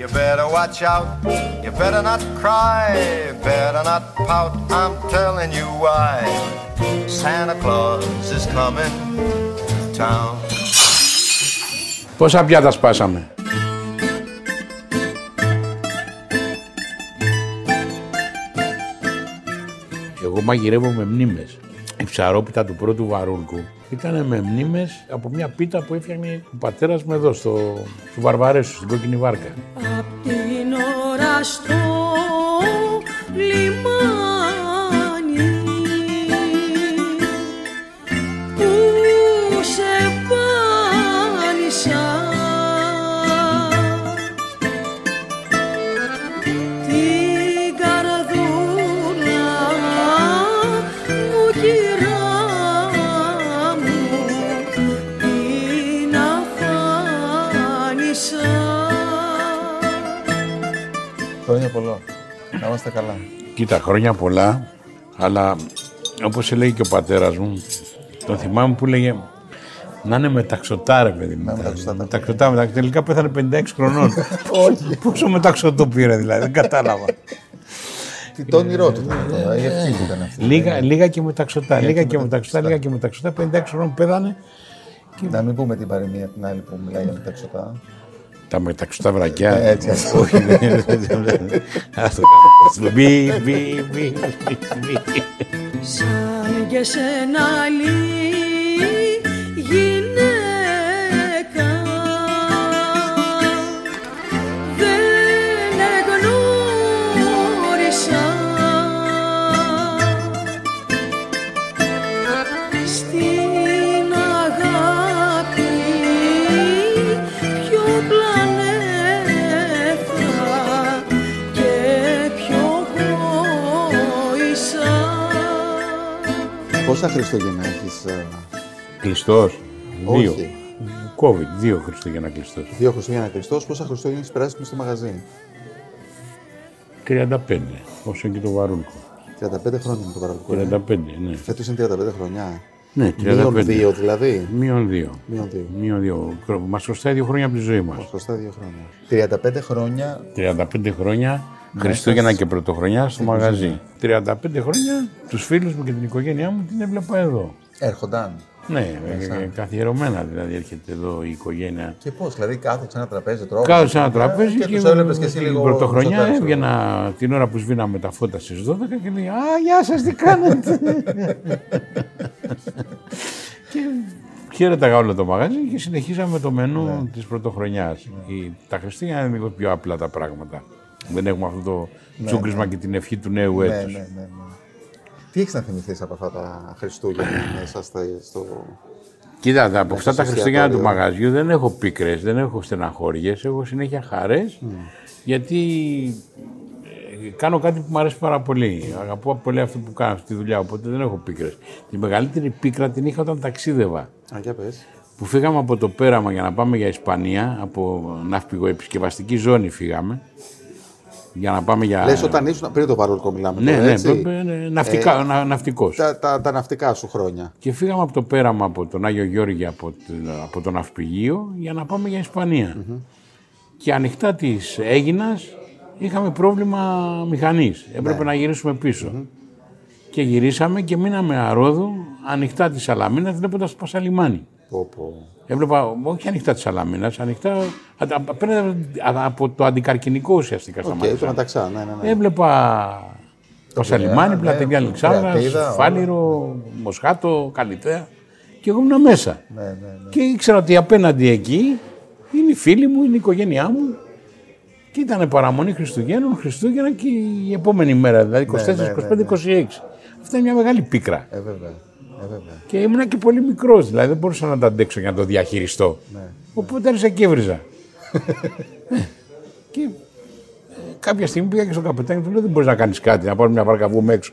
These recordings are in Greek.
You better watch out, you better not cry, better not pout, I'm telling you why. Santa Claus is coming to town. Πόσα πιάτα σπάσαμε. Εγώ μαγειρεύω με μνήμες. Η ψαρόπιτα του πρώτου βαρούλκου ήταν με μνήμες από μια πίτα που έφτιαχνε ο πατέρας μου εδώ στο, στο Βαρβαρέσου, στην κόκκινη βάρκα. Απ' την ώρα στο λιμάνι Χρόνια πολλά. Να είμαστε καλά. Κοίτα, χρόνια πολλά, αλλά όπως έλεγε και ο πατέρας μου, τον θυμάμαι που έλεγε να είναι μεταξωτά ρε παιδί μου. μεταξωτά, τα Μεταξωτά, μεταξωτά. Τελικά πέθανε 56 χρονών. Όχι. Πόσο μεταξωτό πήρε δηλαδή, δεν κατάλαβα. Τι το όνειρό του ήταν τώρα, η ευχή του ήταν αυτή. λίγα, λίγα και μεταξωτά, λίγα και μεταξωτά, λίγα και μεταξωτά. 56 χρόνων πέθανε. Να μην πούμε την παροιμία την άλλη που μιλάει για μεταξωτά. Τα μεταξωτά βρακιά. Ε, έτσι, έτσι. Όχι, δεν είναι. Ας το κάνω. Μπι, μπι, μπι, μπι. Σαν και σένα άλλη Πόσα Χριστούγεννα έχεις, ε, Κλειστός. Δύο. Όχι. COVID, δύο Χριστούγεννα κλειστός. δύο Χριστούγεννα Χριστός, πόσα Χριστούγεννα έχεις περάσει μες στο μαγαζί; 35, όσο και το βαρούλκο. 35 χρόνια με το παραγωγικό. 35, ναι. Φέτος είναι 35 χρονιά. Ναι, Μείον 35. δύο δηλαδή. Μείον δύο. Μείον δύο. Μείον δύο. Μας χρωστάει δύο χρόνια από τη ζωή μας. Χρωστά δύο χρόνια. 35 χρόνια 35 χρόνια Χριστούγεννα και Πρωτοχρονιά στο μαγαζί. 35 χρόνια τους φίλους μου και την οικογένειά μου την έβλεπα εδώ. έρχονταν. Ναι, ε, καθιερωμένα δηλαδή έρχεται εδώ η οικογένεια. Και πώς, δηλαδή κάθεται σε ένα τραπέζι, τρώω. Κάτω σε ένα τραπέζι και, και, τους έβλεπες και εσύ την λίγο. πρωτοχρονιά ζωντανά, ξέρω. έβγαινα την ώρα που σβήναμε τα φώτα στις 12 και λέει «Α, γεια σας, τι κάνετε» Και χαίρεταγα όλο το μαγαζί και συνεχίσαμε το μενού Ναι. της πρωτοχρονιάς. Η- Τα Χριστούγεννα είναι λίγο πιο απλά τα πράγματα. Δεν έχουμε αυτό το τσούκρισμα και την ευχή του νέου Ναι, έτους. ναι, ναι, ναι. Τι έχεις να θυμηθείς από αυτά τα Χριστούγεννα μέσα στα- στο. Κοίτα, τα- από αυτά τα στο Χριστούγεννα του εστιατόριο. μαγαζιού δεν έχω πίκρες, δεν έχω στεναχώριες, έχω συνέχεια χαρές, γιατί ε, κάνω κάτι που μου αρέσει πάρα πολύ. Αγαπώ πολύ αυτό που κάνω, αυτή τη δουλειά, οπότε δεν έχω πίκρες. Τη μεγαλύτερη πίκρα την είχα όταν ταξίδευα. Α, για πες. Που φύγαμε από το πέραμα για να πάμε για Ισπανία, από ναύπηγο επισκευαστική ζώνη φύγαμε, για να πάμε για... Λες όταν ήσουν. Πριν το παρόλκο μιλάμε. Ναι, τώρα, ναι, έτσι. π- π- ναυτικά, να- ναυτικός. Τα, τα, τα ναυτικά σου χρόνια. Και φύγαμε από το πέραμα από τον Άγιο Γιώργη από, το- από το ναυπηγείο για να πάμε για ισπανια Και ανοιχτά της Έγινας είχαμε πρόβλημα μηχανής. Έπρεπε να γυρίσουμε πίσω. Και γυρίσαμε και μείναμε αρόδου ανοιχτά της Σαλαμίνας βλέποντας το Πασαλιμάνι. Πω, πω. Έβλεπα, όχι ανοιχτά της Σαλαμίνας, ανοιχτά α- α- απέναντι από το αντικαρκυνικό ουσιαστικά στα Οκ, μάτια. το μεταξά, ναι, ναι. ναι. Έβλεπα το Σαλιμάνι, ναι, Πλατεία Αλεξάνδρας, Πλατεία, Φάληρο, Μοσχάτο, Καλλιθέα. Και εγώ ήμουν μέσα. ναι, ναι, ναι. Και ήξερα ότι απέναντι εκεί είναι οι φίλοι μου, είναι η οικογένειά μου. Και ήταν παραμονή Χριστουγέννων, Χριστούγεννα και η επόμενη μέρα, δηλαδή 24, ναι, ναι, 25, 26. Αυτή είναι μια μεγάλη πίκρα. Ε, βέβαια. Ε, βέβαια. Και ήμουνα και πολύ μικρός, δηλαδή δεν μπορούσα να το αντέξω για να το διαχειριστώ. Ναι. Οπότε άρχισα και έβριζα. Ε, και ε, κάποια στιγμή πήγα και στον καπετάνιο του λέω: Δεν μπορείς να κάνεις κάτι, να πάρω μια βάρκα να βγούμε έξω.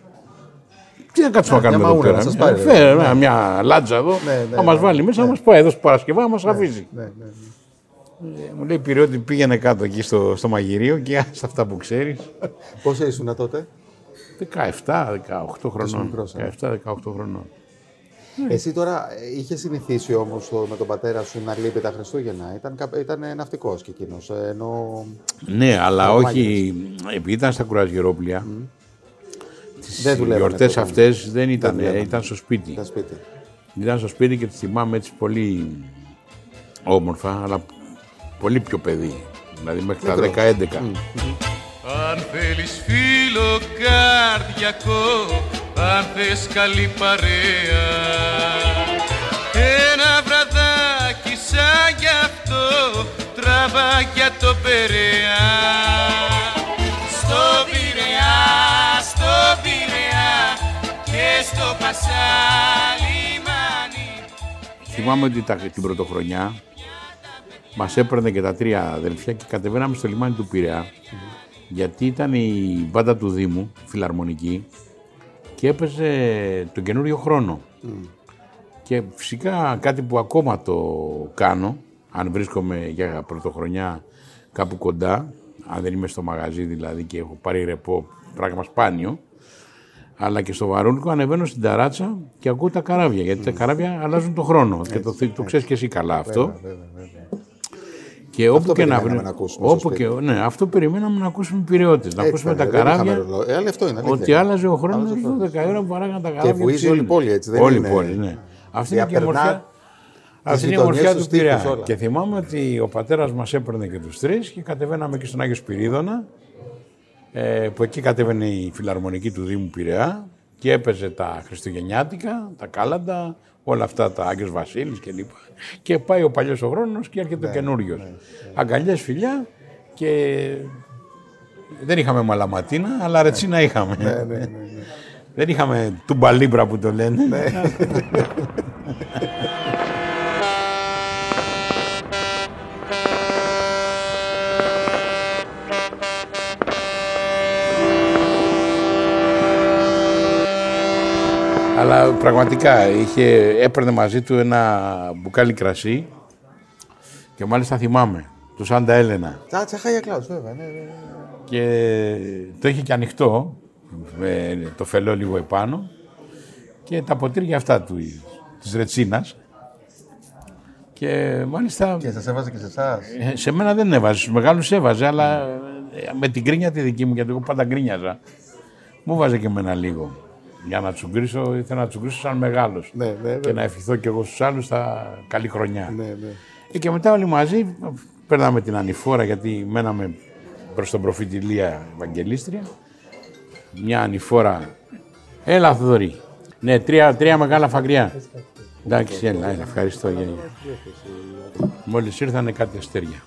Τι να κάτσουμε να μια κάνουμε εδώ μαούρα πέρα. να σας Μια- πάρει, φέρε, βέβαια. μια- μια λάτζα εδώ, Ναι, ναι, να μας ναι, βάλει μέσα, να μας πάει εδώ στο Παρασκευά, να μας αφήσει. Ναι, ναι, ναι. Ε, Μου λέει πυριώτη πήγαινε κάτω εκεί στο, στο μαγειρίο και άσε αυτά που ξέρεις. Πόσο ήσουν τότε, 17-18 χρονών. μικρός, ε. 17-18 χρονών. Εσύ τώρα είχες συνηθίσει όμως με τον πατέρα σου να λείπει τα Χριστούγεννα. Ήταν, κα- ήταν ναυτικός και εκείνος. Ενώ Ναι, αλλά Ο όχι. Επειδή ήταν στα κουρασγερόπλια, τις Δεν δουλεύανε γιορτές τότε. αυτές δεν ήταν, δουλεύανε. ήταν στο σπίτι. ήταν σπίτι. Ήταν στο σπίτι και τη θυμάμαι έτσι πολύ όμορφα, αλλά πολύ πιο παιδί. Δηλαδή μέχρι τα 10-11. Αν θέλεις φίλο καρδιακό, αν θες καλή παρέα. Ένα βραδάκι σαν γι' αυτό, τραβά για το Περαία Στο Πειραιά, στο Πειραιά και στο Πασαλιμάνι Θυμάμαι ότι τα, την πρωτοχρονιά μας έπαιρνε και τα τρία αδελφιά και κατεβαίναμε στο λιμάνι του Πειραιά. Γιατί ήταν η μπάντα του Δήμου, φιλαρμονική, και έπαιζε τον καινούριο χρόνο. Και φυσικά κάτι που ακόμα το κάνω, αν βρίσκομαι για πρωτοχρονιά κάπου κοντά, αν δεν είμαι στο μαγαζί δηλαδή και έχω πάρει ρεπό, πράγμα σπάνιο, αλλά και στο Βαρούλικο ανεβαίνω στην ταράτσα και ακούω τα καράβια. Γιατί τα καράβια αλλάζουν το χρόνο. και το, το ξέρεις και εσύ καλά αυτό. Και όπου και να περιμέναμε βρει. να ακούσουμε στο Όπου και, σπίτι. ναι, αυτό περιμέναμε να ακούσουμε πυριώτε. Να Έτσι ακούσουμε ήταν, τα δεν είχαμε καράβια. ρολόι. Ε, αλλά αυτό είναι. αλήθεια Ότι είναι. άλλαζε ο χρόνος Άλλαζε ο 12 ώρα που παράγαν τα καράβια. βουίζει της όλη η Έλληνας. πόλη, έτσι, δεν Όλη η είναι- πόλη, ναι. Αυτή είναι και η Διαπερνά ομορφιά. Αυτή είναι η γειτονιές, ομορφιά τους του τοίχους, Πειραιά. όλα. Και θυμάμαι ότι ο πατέρας μας έπαιρνε και τους τρεις και κατεβαίναμε και στον Άγιο Σπυρίδωνα. Ε, που εκεί κατέβαινε η φιλαρμονική του Δήμου Πειραιά και έπαιζε τα Χριστουγεννιάτικα, τα κάλαντα, όλα αυτά τα Άγιος Βασίλης και λοιπά. Και πάει ο παλιός ο χρόνος και έρχεται ο καινούριος. Αγκαλιές φιλιά και δεν είχαμε μαλαματίνα, αλλά ρετσίνα είχαμε. Δεν είχαμε τουμπαλίμπρα που το λένε. Αλλά πραγματικά είχε, έπαιρνε μαζί του ένα μπουκάλι κρασί και μάλιστα θυμάμαι, του Σάντα Έλενα. Τα τσαχάγια κλάους, βέβαια. Ναι, ναι, ναι. Και το είχε και ανοιχτό, με το φελό λίγο επάνω και τα ποτήρια αυτά του, της Ρετσίνας. Και μάλιστα Και σας έβαζε και σε εσάς. ε, σε μένα δεν έβαζε, στους μεγάλους έβαζε, αλλά ε, με την κρίνια τη δική μου, γιατί εγώ πάντα γκρίνιαζα, μου βάζε και εμένα λίγο. Για να τσουγκρίσω, ήθελα να τσουγκρίσω σαν μεγάλος. Ναι, ναι, και βέβαια. να ευχηθώ κι εγώ στους άλλους τα καλή χρονιά. Ναι, ναι. Ε, Και μετά όλοι μαζί παίρναμε την ανηφόρα γιατί μέναμε προς τον προφήτη Λία Ευαγγελίστρια. Μια ανηφόρα. Έλα Θοδωρή. Ναι, τρία, τρία μεγάλα φαγριά. Εντάξει, έλα, έλα, ευχαριστώ. γεια, γεια. Μόλις ήρθανε κάτι αστέρια.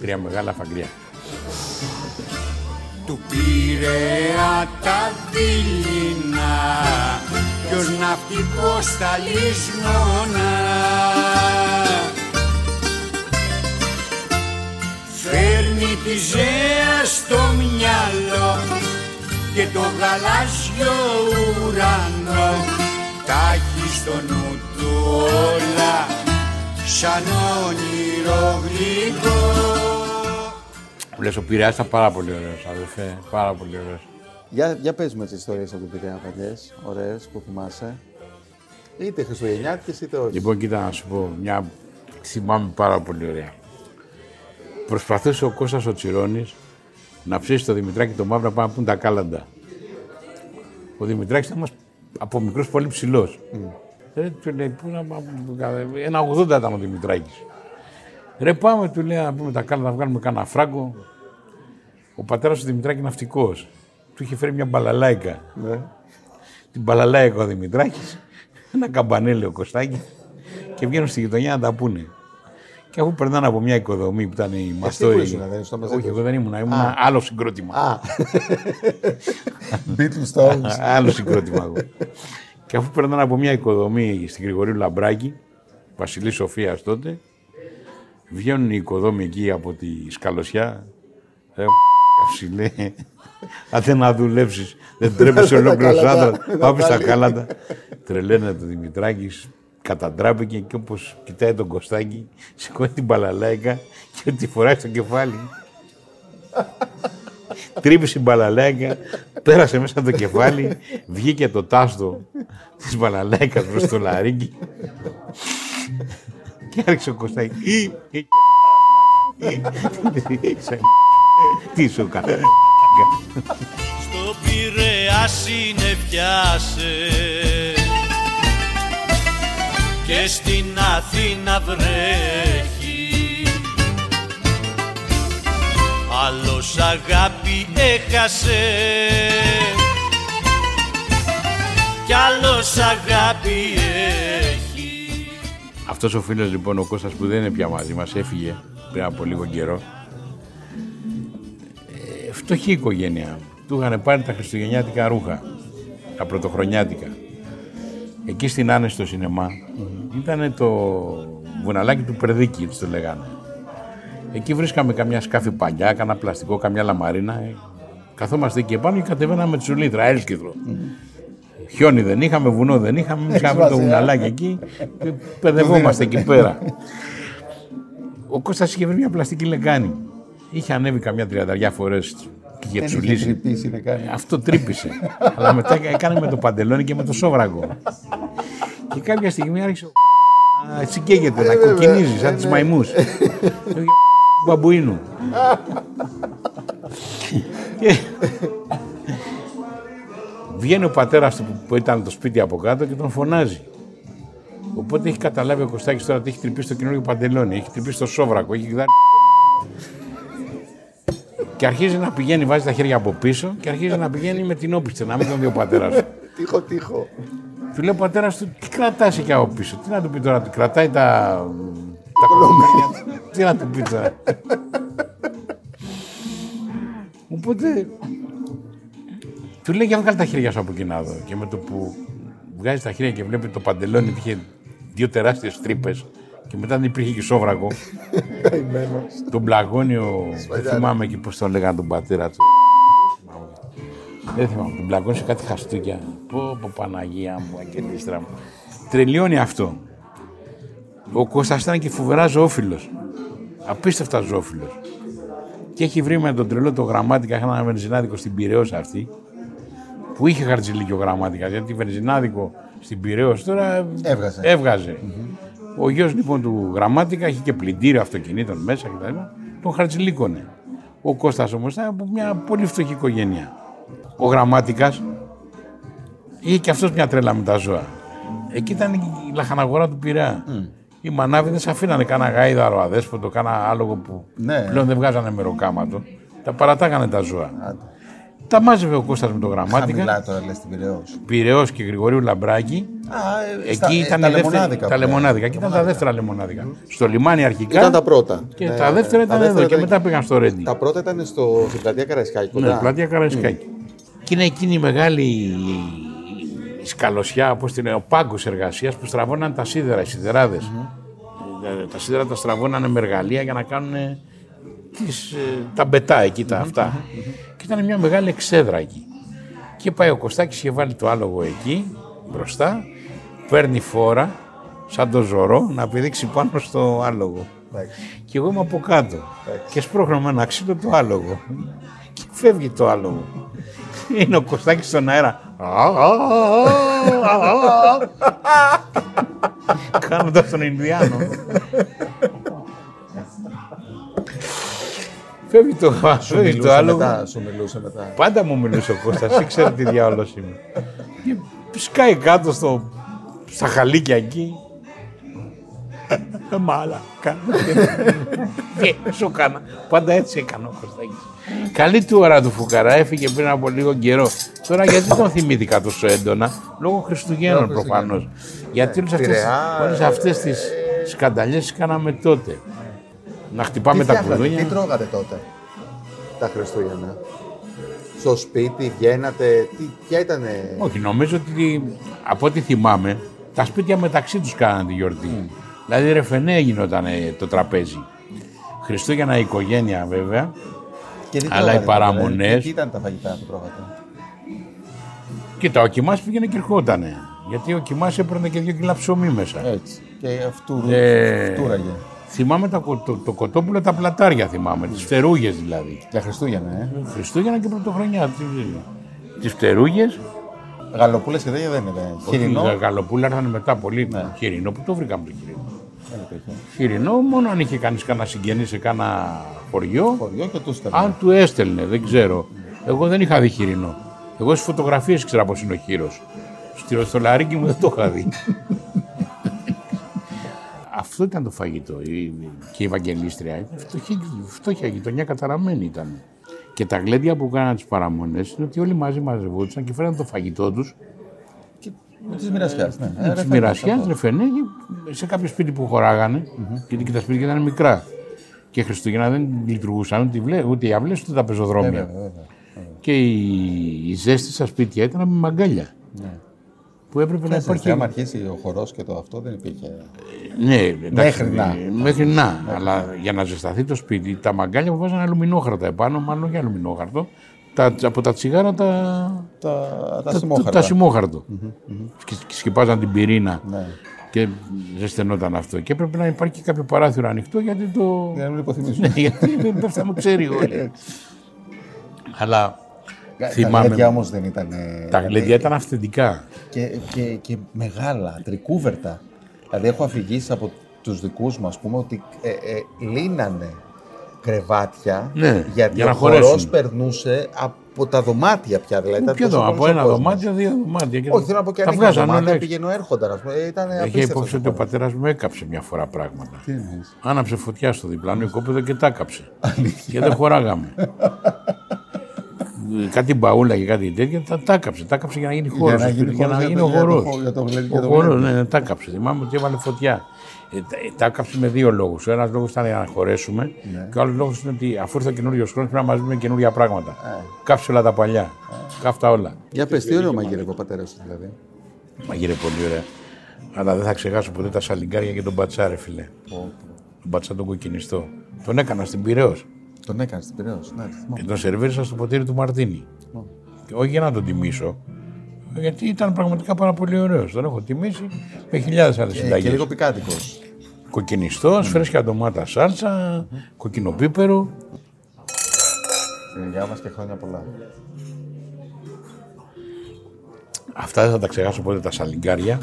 Τρία μεγάλα φαγριά. Του Πειραιά τα δειλινά. Ποιος ναυτικός τα λησμονά φέρνει τη ζέα στο μυαλό και το γαλάζιο ουρανό. Τα έχει στο νου του όλα σαν όνειρο γλυκό Λες, ο Πειραιάς ήταν πάρα πολύ ωραίος, αδελφέ. Πάρα πολύ ωραίος. Για, για πες μου τις ιστορίες από την Πειραιά παλιές, ωραίες, που θυμάσαι. Είτε Χριστουγεννιάτικες είτε όχι. Λοιπόν, κοίτα να σου πω, μια θυμάμαι πάρα πολύ ωραία. Προσπαθούσε ο Κώστας ο Τσιρόνης να ψήσει το Δημητράκη το μαύρο να πάμε να πούν τα κάλαντα. Ο Δημητράκης ήταν μας από μικρός πολύ ψηλός. Ρε, του λέει, πού να πάμε, ένα 80 ήταν ο Δημητράκης. Ρε πάμε, του λέει, να πούμε τα κάλαντα, να βγάλουμε κανένα φράγκο. Ο πατέρας του Δημητράκη ναυτικός. Του είχε φέρει μια μπαλαλάικα. Ναι. Την μπαλαλάικα ο Δημητράκης, ένα καμπανέλαιο ο Κωστάκη και βγαίνουν στη γειτονιά να τα πούνε. Και αφού περνάνε από μια οικοδομή που ήταν η Μαστόρη. που ήσουν, δεν ήσουν μαζί Όχι, τους; εγώ δεν ήμουν, ήμουν άλλο συγκρότημα. Α, Beatles Stones. Άλλο συγκρότημα εγώ. και αφού περνάνε από μια οικοδομή στην Γρηγορίου Λαμπράκη, Βασιλή Σοφίας τότε, βγαίνουν οι οικοδόμοι εκεί από τη σκαλωσιά. Ρε ψηλέ, άντε να δουλέψει. Δεν τρέπεσαι ολόκληρο κάλαντα, άντρα. να Πάμε στα βάλει. κάλαντα. Τρελαίνε το Δημητράκη, καταντράπηκε και όπω κοιτάει τον Κωστάκη, σηκώνει την μπαλαλάικα και τη φοράει στο κεφάλι. Τρύπησε η μπαλαλέκα, πέρασε μέσα από το κεφάλι, βγήκε το τάστο της μπαλαλέκας προς το λαρίκι και άρχισε ο Κωστάκης. «Ή, ή, και μαλάκα, ή». Τι σου κάνει. Στο Πειραιά συνεφιάσε και στην Αθήνα βρέχει άλλος αγάπη έχασε κι άλλος αγάπη έχει Αυτός ο φίλος λοιπόν ο Κώστας που δεν είναι πια μαζί μας έφυγε πριν από λίγο καιρό. Ε, φτωχή οικογένεια. Του είχαν πάρει τα χριστουγεννιάτικα ρούχα, τα πρωτοχρονιάτικα. Εκεί στην Άνεση στο σινεμά ήταν το βουναλάκι του Περδίκη, τους το λέγανε. Εκεί βρίσκαμε καμιά σκάφη παλιά, κάνα πλαστικό, καμιά λαμαρίνα. ε, Καθόμαστε εκεί επάνω και κατεβαίναμε τσουλίτρα, έλσκυθρο. Χιόνι δεν είχαμε, βουνό δεν είχαμε, εμείς είχαμε το βάζει, ε. βουναλάκι εκεί και παιδευόμαστε εκεί πέρα. Ο Κώστας είχε βρει μια πλαστική λεκάνη. Είχε ανέβει καμιά τριανταριά φορές και είχε Δεν είχε τσουλήσει. τρυπήσει να κάνει. Αυτό τρύπησε. Αλλά μετά έκανε με το παντελόνι και με το σόβραγο. και κάποια στιγμή άρχισε ο να τσικέγεται, να κοκκινίζει σαν τις μαϊμούς. του μπαμπουίνου. και βγαίνει ο πατέρας του που- που ήταν το σπίτι από κάτω και τον φωνάζει. Οπότε έχει καταλάβει ο Κωστάκης τώρα ότι έχει τρυπήσει το καινούργιο παντελόνι, έχει τρυπήσει το σόβρακο, έχει γδάρει και αρχίζει να πηγαίνει, βάζει τα χέρια από πίσω και αρχίζει να πηγαίνει με την όπισθεν, να μην τον δει ο πατέρας του. Τύχο, τύχο. Του λέει ο πατέρας του, τι κρατάει εκεί από πίσω. Τι να του πει τώρα, του κρατάει τα. τα κολομέρια. Τι να του πει τώρα. Οπότε. Του λέει για βγάλει τα χέρια σου από εκεί να δω. Και με το που βγάζει τα χέρια και βλέπει το παντελόνι ότι είχε δύο τεράστιες τρύπες και μετά δεν υπήρχε και σόβρακο. τον πλαγόνιο, δεν θυμάμαι εκεί πώς τον λέγανε τον πατέρα του. Δεν θυμάμαι, τον πλαγόνιο σε κάτι χαστούκια. Πω, πω Παναγία μου, αγγελίστρα μου. Τρελιώνει αυτό. Ο Κώστας ήταν και φοβερά ζωόφιλος. Απίστευτα ζωόφιλος. Και έχει βρει με τον τρελό το γραμμάτικα, είχα ένα βενζινάδικο στην Πυραιός αυτή, που είχε χαρτζηλίκιο γραμμάτικα, γιατί βενζινάδικο στην Πυραιός τώρα Έβγαζε. έβγαζε. Ο γιος λοιπόν του γραμμάτικα είχε και πλυντήριο αυτοκινήτων μέσα κτλ. Τον χαρτζηλίκωνε. Ο Κώστας όμως ήταν από μια πολύ φτωχή οικογένεια. Ο γραμμάτικας είχε και αυτός μια τρέλα με τα ζώα. Εκεί ήταν η λαχαναγορά του Πειραιά. Οι μανάβιδες αφήνανε κάνα γάιδαρο αδέσποτο, κάνα άλογο που Ναι. πλέον δεν βγάζανε μεροκάματο. Τα παρατάγανε τα ζώα. Τα μάζευε ο Κώστας με το γραμμάτικα. Χαμηλά τώρα λες στην Πειραιώς. Πυραιός και Γρηγορίου Λαμπράκη. Α, ε, στα- Εκεί ε, ήταν τα η δεύτερη- λεμονάδικα. τα που λέγανε. λεμονάδικα. Εκεί ήταν τα δεύτερα λεμονάδικα. Στο λιμάνι αρχικά. Ήταν τα πρώτα. Και Ναι, τα δεύτερα ήταν δεύτερα εδώ και ήταν- μετά πήγαν στο Ρέντι. Τα πρώτα ήταν στο, στην πλατεία Καραϊσκάκη κοντά. Ναι, πλατεία Καραϊσκάκη. Και είναι εκείνη η μεγάλη η σκαλωσιά, όπως την λέει, ο πάγκος εργασίας που στραβώναν τα σίδερα, οι σιδεράδες. Τα σίδερα τα στραβώνανε με εργαλεία για να κάνουν τις, ε, τα μπετά εκεί, τα αυτά. Και ήταν μια μεγάλη εξέδρα εκεί. Και πάει ο Κωστάκης και βάλει το άλογο εκεί, μπροστά, παίρνει φόρα, σαν το ζωρό, να πηδήξει πάνω στο άλογο. Εντάξει. Και εγώ είμαι από κάτω. Και σπρώχνω με ένα ξύλο το άλογο. Και φεύγει το άλογο. Είναι ο Κωστάκης στον αέρα. Κάνοντας τον Ινδιάνο. Φεύγει το, Σου φεύγει το μιλούσε άλογο. μετά. Σου μιλούσε μετά. Πάντα μου μιλούσε ο Κώστας, ήξερε τι διάολος είμαι. Και σκάει κάτω στο, στα χαλίκια εκεί. Ε, Μάλακα. Τι σου έκανα. Πάντα έτσι έκανε ο Κωστάκης. Καλή του ώρα του Φουκαρά έφυγε πριν από λίγο καιρό. Τώρα γιατί τον θυμήθηκα τόσο έντονα, λόγω Χριστουγέννων προφανώς. Γιατί όλες αυτέ Πειραιά, όλες αυτές τις σκανταλιές τις κάναμε τότε. Να χτυπάμε Τι τα φτιάχνατε, κουδούνια. Τι τρώγατε τότε, τα Χριστούγεννα; Στο σπίτι βγαίνατε, τι, ποια ήταν. Όχι, νομίζω ότι από ό,τι θυμάμαι, τα σπίτια μεταξύ τους κάνανε τη γιορτή. Δηλαδή ρεφενέ γινόταν το τραπέζι. Χριστούγεννα η οικογένεια βέβαια. Και τι αλλά τρώγατε οι τότε, παραμονές- δηλαδή, Τι ήταν τα φαγητά που τρώγατε; Κοίτα, ο κοιμάς πήγαινε και ερχότανε. Γιατί ο κοιμάς έπαιρνε και δύο κιλά ψωμί μέσα. Έτσι. Και φτουρου, Ε, φτούραγε. Θυμάμαι τα, κο- το, το κοτόπουλο τα πλατάρια, θυμάμαι, τις φτερούγες δηλαδή. Για Χριστούγεννα, ε. Χριστούγεννα και Πρωτοχρονιά. Τις φτερούγες, Γαλοπούλες και τέτοια δεν είναι. Χοιρινό. τα γαλοπούλα ήρθαν μετά πολύ. Ναι. Χοιρινό, που το βρήκαμε το χοιρινό. Δεν υπήρχε. Χοιρινό, μόνο αν είχε κανείς κανένα συγγενή σε κάνα χωριό, Χωριό και τους στέλνω. αν του έστελνε, δεν ξέρω. Εγώ δεν είχα δει χοιρινό. Εγώ στις φωτογραφίες ήξερα πώ είναι ο χείρος. Στο στολαρίκι μου δεν το είχα δει. Αυτό ήταν το φαγητό. Η- Και η Ευαγγελίστρια ήταν φτωχή, φτώχεια γειτονιά καταραμένη ήταν. Και τα γλέντια που κάναν τις παραμονές είναι ότι όλοι μαζί μαζευόντουσαν και φέραν το φαγητό τους Τη μοιρασιάς. Ναι. Ε, ρε, τη φαίνεται μοιρασιά, αυτό. ρεφενέ, και σε κάποιο σπίτι που χωράγανε, γιατί και τα σπίτια ήταν μικρά. Και Χριστούγεννα δεν λειτουργούσαν ούτε, οι βλέ- ούτε οι αυλέ ούτε τα πεζοδρόμια. Βέβαια, βέβαια. Και η, η ζέστη στα σπίτια ήταν με μαγκάλια. Που έπρεπε να Ξέρεις, υπάρχει. άμα αρχίσει ο χορός και το αυτό δεν υπήρχε. Ναι, εντάξει, Μέχρι να. Μέχρι να. Αλλά για να ζεσταθεί το σπίτι, τα μαγκάλια που βάζανε αλουμινόχαρτα επάνω, μάλλον για αλουμινόχαρτο, τα, από τα τσιγάρα τα, Τα, τα, τα, σημόχαρτα. τα σημόχαρτο. Και, και σκεπάζαν την πυρήνα Ναι. και ζεσθενόταν αυτό. Και έπρεπε να υπάρχει και κάποιο παράθυρο ανοιχτό γιατί το. Για να μην υποθυμίσουν. ναι, γιατί δεν πέφταμε ξέρει όλοι. Αλλά Τα θυμάμαι. γλέντια όμως δεν ήταν. ε, Τα γλέντια ήταν αυθεντικά. Και, και, και μεγάλα, τρικούβερτα. Δηλαδή έχω αφηγήσει από τους δικούς μου, ας πούμε, ότι ε, ε, λύνανε κρεβάτια Ναι, γιατί για να ο χορός χωρέσουν. περνούσε από τα δωμάτια πια. Δηλαδή, ήταν Ποιο τόσο δω, από πολλός ο ένα κόσμος. δωμάτιο, δύο δωμάτια. και Όχι, θέλω να πω και τα ανοίγαν βγάζανε δωμάτια, όλα έξω. πηγαίνω έρχονταν. ας πούμε. Ήταν Είχε απίστευτος υπόψη ο ότι ο χορός. πατέρας μου έκαψε μια φορά πράγματα. Τι εννοείς; Άναψε φωτιά στο διπλανό οικόπεδο και τα έκαψε. και δεν χωράγαμε. κάτι μπαούλα και κάτι τέτοια τα τα έκαψε. Τα έκαψε για να γίνει χώρος. να γίνει Για να χώρος γίνει για ο το- για το χορό. χο- για το γλέντι- Ο για το χορός, γλέντι. ναι, ναι, τα έκαψε. Θυμάμαι ότι έβαλε φωτιά. Ε, τα, ε, τα έκαψε με δύο λόγους. Ο ένας λόγος ήταν για να χωρέσουμε Ναι. και ο άλλος λόγος είναι ότι αφού ήρθε ο καινούριος χρόνος πρέπει να μα δούμε καινούργια πράγματα. Ε. Κάψε όλα τα παλιά. Κάφτα όλα. Για πες, τι ωραίο μαγειρεύει ο πατέρας σου δηλαδή. Μαγείρε πολύ ωραία. Αλλά δεν θα ξεχάσω ποτέ τα σαλιγκάρια και τον μπατσάρε, φιλέ. Τον μπατσά τον κοκκινιστό. Τον έκανα στην Πυραιός Τον έκανες στην Πειραιώς. Ναι, θυμάμαι. και τον σερβίρισα στο ποτήρι του Μαρτίνη. Και όχι για να τον τιμήσω, γιατί ήταν πραγματικά πάρα πολύ ωραίος. Τον έχω τιμήσει με χιλιάδες άλλες Ε, και συνταγές. λίγο πικάντικος. Κοκκινιστός, φρέσκια ντομάτα σάλτσα, κοκκινοπίπερο. Στην υγειά μας και χρόνια πολλά. Αυτά δεν θα τα ξεχάσω ποτέ τα σαλιγκάρια.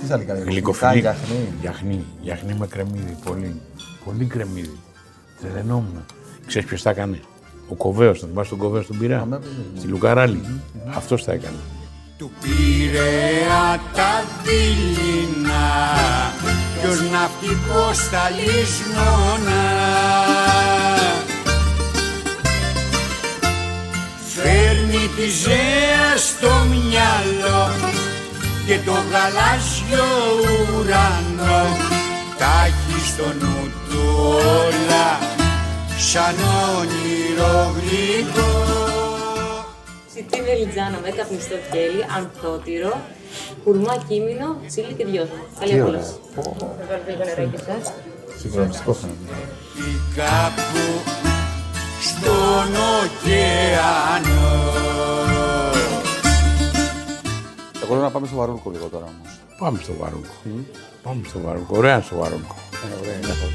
Τι σαν κάνει, Γλυκοφιλί. γιαχνί. Γιαχνί. Γιαχνί με κρεμμύδι. Πολύ. Πολύ κρεμμύδι. Τρελαινόμουν. Ξέρεις ποιος τα έκανε; Ο Κοβέος, τον θυμάσαι τον Κοβέος στον Πειραιά. Αμέ, βέβαια. Στη Λουκαράλη. Αυτός τα έκανε. Του Πειραιά τα δειλινά Ποιος ναυτικός τα λησμόνα Φέρνει τη ζέα στο μυαλό Και το γαλάζιο ουρανό Τα έχει στο νου του όλα Σαν όνειρο γλυκό Σιτήρια λιτζάνα με καπνιστό κέλι, ανθότυρο, κουρμά κίμινο, τσίλι και δυόσμο. Καλή Τι απόλαυση. Θα βάλω λίγο νεράκι εσάς. Συγκλονιστικό φαίνεται. κάπου στον ωκεανό. Εγώ λέω να πάμε στο Βαρούρκο λίγο τώρα όμως. Πάμε στο Βαρούκο. Πάμε στο Βαρούκο. Ωραία στο Βαρούκο. Ε, ωραία, είναι αυτό.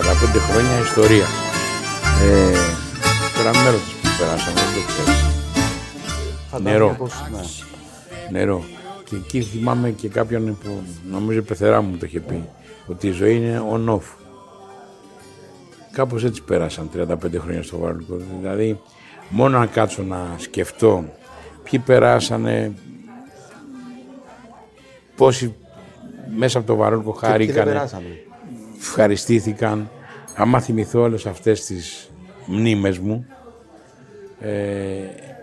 15 χρόνια. 35 χρόνια ιστορία. Ε, τώρα μέρος της που περάσαμε, δεν το ξέρεις. Φαντάζομαι Νερό. πως- ναι. Νερό. Και εκεί θυμάμαι και κάποιον που νομίζω η πεθερά μου το είχε πει, ότι η ζωή είναι on-off. Κάπως έτσι πέρασαν 35 χρόνια στο Βαρουκό. Δηλαδή, μόνο να κάτσω να σκεφτώ ποιοι περάσανε, πόσοι μέσα από το Βαρουκό Και ευχαριστήθηκαν. Άμα θυμηθώ όλες αυτές τις μνήμες μου, ε,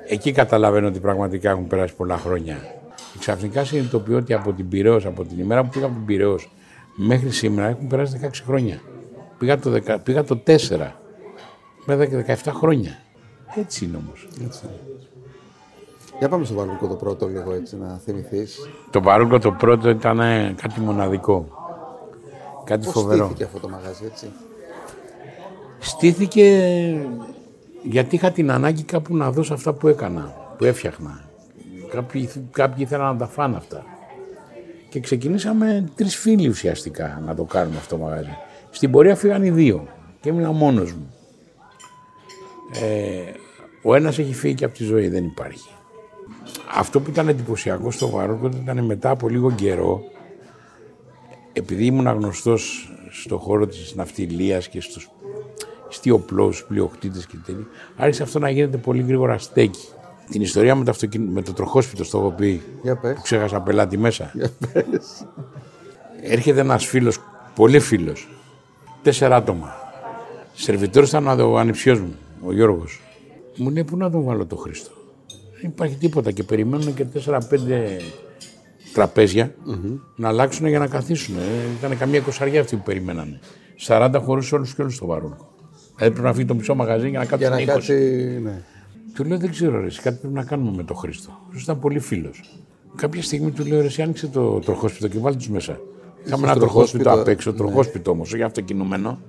εκεί καταλαβαίνω ότι πραγματικά έχουν περάσει πολλά χρόνια. Και ξαφνικά συνειδητοποιώ ότι από την Πυραιός, από την ημέρα που πήγα από την Πυραιός μέχρι σήμερα έχουν περάσει 16 χρόνια. Πήγα το, 10, πήγα το 4, με 17 χρόνια. Έτσι είναι όμως. Για πάμε στο Βαρούρκο το πρώτο λίγο έτσι να θυμηθείς. Το Βαρούκο το πρώτο ήταν ε, κάτι μοναδικό. Κάτι Πώς φοβερό. στήθηκε αυτό το μαγαζί έτσι; Στήθηκε γιατί είχα την ανάγκη κάπου να δώσω αυτά που έκανα, που έφτιαχνα. Κάποιοι, κάποιοι ήθελαν να τα φάνε αυτά. Και ξεκινήσαμε τρεις φίλοι ουσιαστικά να το κάνουμε αυτό το μαγαζί. Στην πορεία φύγαν οι δύο και έμεινα μόνος μου. Ε, ο ένας έχει φύγει και από τη ζωή, δεν υπάρχει. Αυτό που ήταν εντυπωσιακό στο Βαρόκο ήταν μετά από λίγο καιρό, επειδή ήμουν γνωστό στον χώρο της ναυτιλίας και στους στιοπλού, πλειοκτήτε και τέτοια, άρχισε αυτό να γίνεται πολύ γρήγορα στέκι. Την ιστορία με το, αυτοκιν... με το τροχόσπιτο, στο έχω πει, Για πες. που ξέχασα πελάτη μέσα. Έρχεται ένας φίλος, πολύ φίλος, τέσσερα άτομα. Σερβιτόρο ήταν ο ανιψιός μου, ο Γιώργος. Μου λέει πού να τον βάλω το Χρήστο; Δεν υπάρχει τίποτα και περιμένουν και τέσσερα-πέντε τραπέζια να αλλάξουν για να καθίσουν. Ε, ήταν καμία κοσαριά αυτοί που περιμένανε. 40 χωρί όλους και όλους στο Βαρόνικο. Δηλαδή πρέπει να φύγει το μισό μαγαζί για να Για κάτσουν να 20. κάτσει. Ναι. Του λέω δεν ξέρω ρε, εσύ, κάτι πρέπει να κάνουμε με τον Χρήστο. Ο Χρήστος ήταν πολύ φίλος. Κάποια στιγμή του λέω ρε, εσύ άνοιξε το τροχόσπιτο και βάλει τους μέσα. Είχαμε ένα τροχόσπιτο τροχόσπιτο, απ' έξω, τροχόσπιτο όμως, όχι αυτοκινούμενο,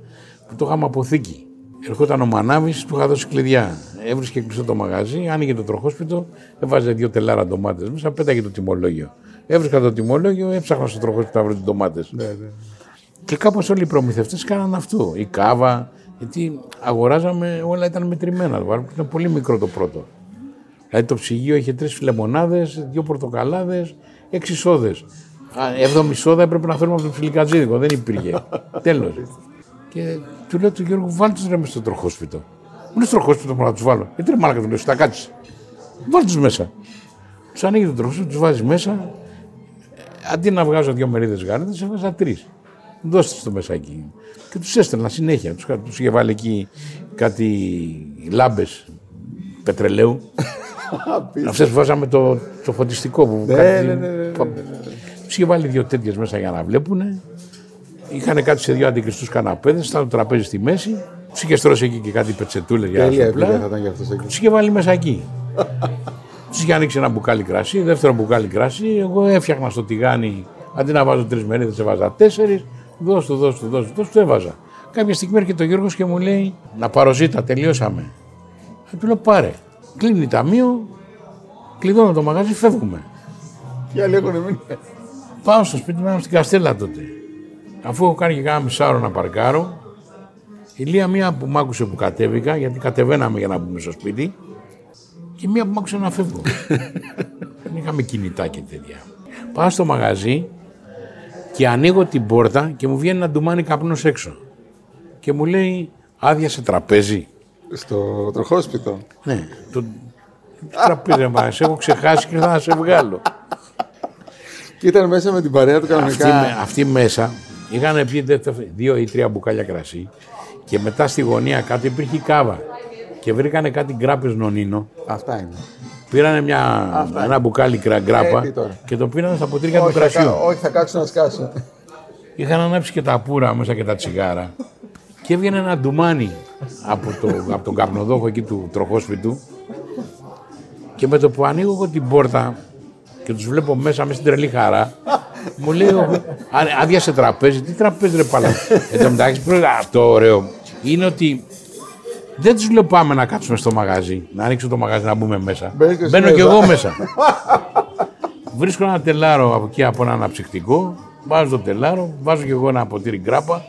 που το είχαμε αποθήκη. Ερχόταν ο Μανάβης, του είχα δώσει κλειδιά. Έβρισκε κλειστό το μαγαζί, άνοιγε το τροχόσπιτο, έβαζε δύο τελάρα ντομάτες μέσα, πέταγε το τιμολόγιο. Έβρισκα το τιμολόγιο, έψαχνα στο τροχόσπιτο να βρω τι ντομάτες. Και κάπως όλοι οι προμηθευτές κάναν αυτό. Η κάβα, γιατί αγοράζαμε, όλα ήταν μετρημένα. Το Βαρβάρκο ήταν πολύ μικρό το πρώτο. Δηλαδή το ψυγείο είχε τρεις φιλεμονάδε, δύο πορτοκαλάδες, έξι σόδες. Έβδομη σόδα έπρεπε να φέρουμε από το ψιλικατζίδικο, δεν υπήρχε. Τέλος. Και του λέω του Γιώργου, βάλτε τους ρε μες στο τροχόσπιτο. Μου λέει στο τροχόσπιτο μπορώ να τους βάλω. Γιατί ρε μάλακα του λέω, στα κάτσε. Βάλτε τους μέσα. Τους ανοίγει το τροχόσπιτο, τους βάζει μέσα. Ε, Αντί να βγάζω δύο μερίδες γάλακτο, έβγαζα τρεις. Δώστε στο μέσα εκεί. Και τους έστελνα συνέχεια. Τους τους είχε βάλει εκεί κάτι λάμπες πετρελαίου. Αυτές που βάζαμε το, το φωτιστικό που Ναι, κάτι- ναι, ναι, ναι, ναι, Τους είχε βάλει δύο τέτοιες μέσα για να βλέπουν. Είχαν κάτι σε δύο αντικριστούς καναπέδες, ήταν το τραπέζι στη μέση. Τους είχε στρώσει εκεί και κάτι πετσετούλες για Τέλεια σουπλά. εμπειρία θα ήταν για αυτός εκεί. Τους είχε βάλει μέσα εκεί. Τους είχε ανοίξει ένα μπουκάλι κρασί, δεύτερο μπουκάλι κρασί. Εγώ έφτιαχνα στο τηγάνι, αντί να βάζω τρεις μερίδες, έβαζα τέσσερις. Δώσ' του, δώσ' του, δώσ' του, δώσ' του, το έβαζα. Κάποια στιγμή έρχεται ο Γιώργος και μου λέει: Να πάρω ζήτα, τελειώσαμε. Θα του λέω: Πάρε. Κλείνει ταμείο, κλειδώνω το μαγάζι, φεύγουμε. Και άλλοι έχουν μείνει; Πάω στο σπίτι μου, ήμουν στην Καστέλα τότε. Αφού έχω κάνει και κάνα μισάωρο να παρκάρω, η Λία μία που μ' άκουσε που κατέβηκα, γιατί κατεβαίναμε για να μπούμε στο σπίτι, και μία που μ' άκουσε να φεύγω. Δεν είχαμε κινητά και τέτοια. Πάω στο μαγαζί και ανοίγω την πόρτα και μου βγαίνει ένα ντουμάνι καπνός έξω. Και μου λέει, άδεια σε τραπέζι. Στο τροχόσπιτο. Ναι, το το τραπέζι, ρε, μα, σε έχω ξεχάσει και ήρθα να σε βγάλω. Και ήταν μέσα με την παρέα του Αυτοί, κανονικά. με- αυτοί μέσα είχαν πιει δε- δύο ή τρία μπουκάλια κρασί και μετά στη γωνία κάτω υπήρχε η κάβα. Και βρήκανε κάτι γκράπες νονίνο. Αυτά είναι. Πήρανε μια, ένα μπουκάλι κρα, γκράπα Ε, τι τώρα. και το πήραν στα ποτήρια του όχι, θα, κρασιού. κα- όχι, θα κάτσω να σκάσω. Είχαν ανάψει και τα πουρα μέσα και τα τσιγάρα. Και έβγαινε ένα ντουμάνι από, το, από τον καπνοδόχο εκεί του τροχόσπιτου. Και με το που ανοίγω εγώ την πόρτα και τους βλέπω μέσα με στην τρελή χαρά, μου λέει, ο- «Α- άδεια σε τραπέζι, τι τραπέζι ρε παλά. Εν τω μεταξύ, πρώτα, αυτό ωραίο είναι ότι δεν τους λέω πάμε να κάτσουμε στο μαγαζί, να ανοίξω το μαγαζί να μπούμε μέσα. Μπαίνεις και εσύ Μπαίνω κι μέσα. εγώ μέσα. Βρίσκω ένα τελάρο από εκεί από ένα αναψυκτικό, βάζω το τελάρο, βάζω κι εγώ ένα ποτήρι γκράπα,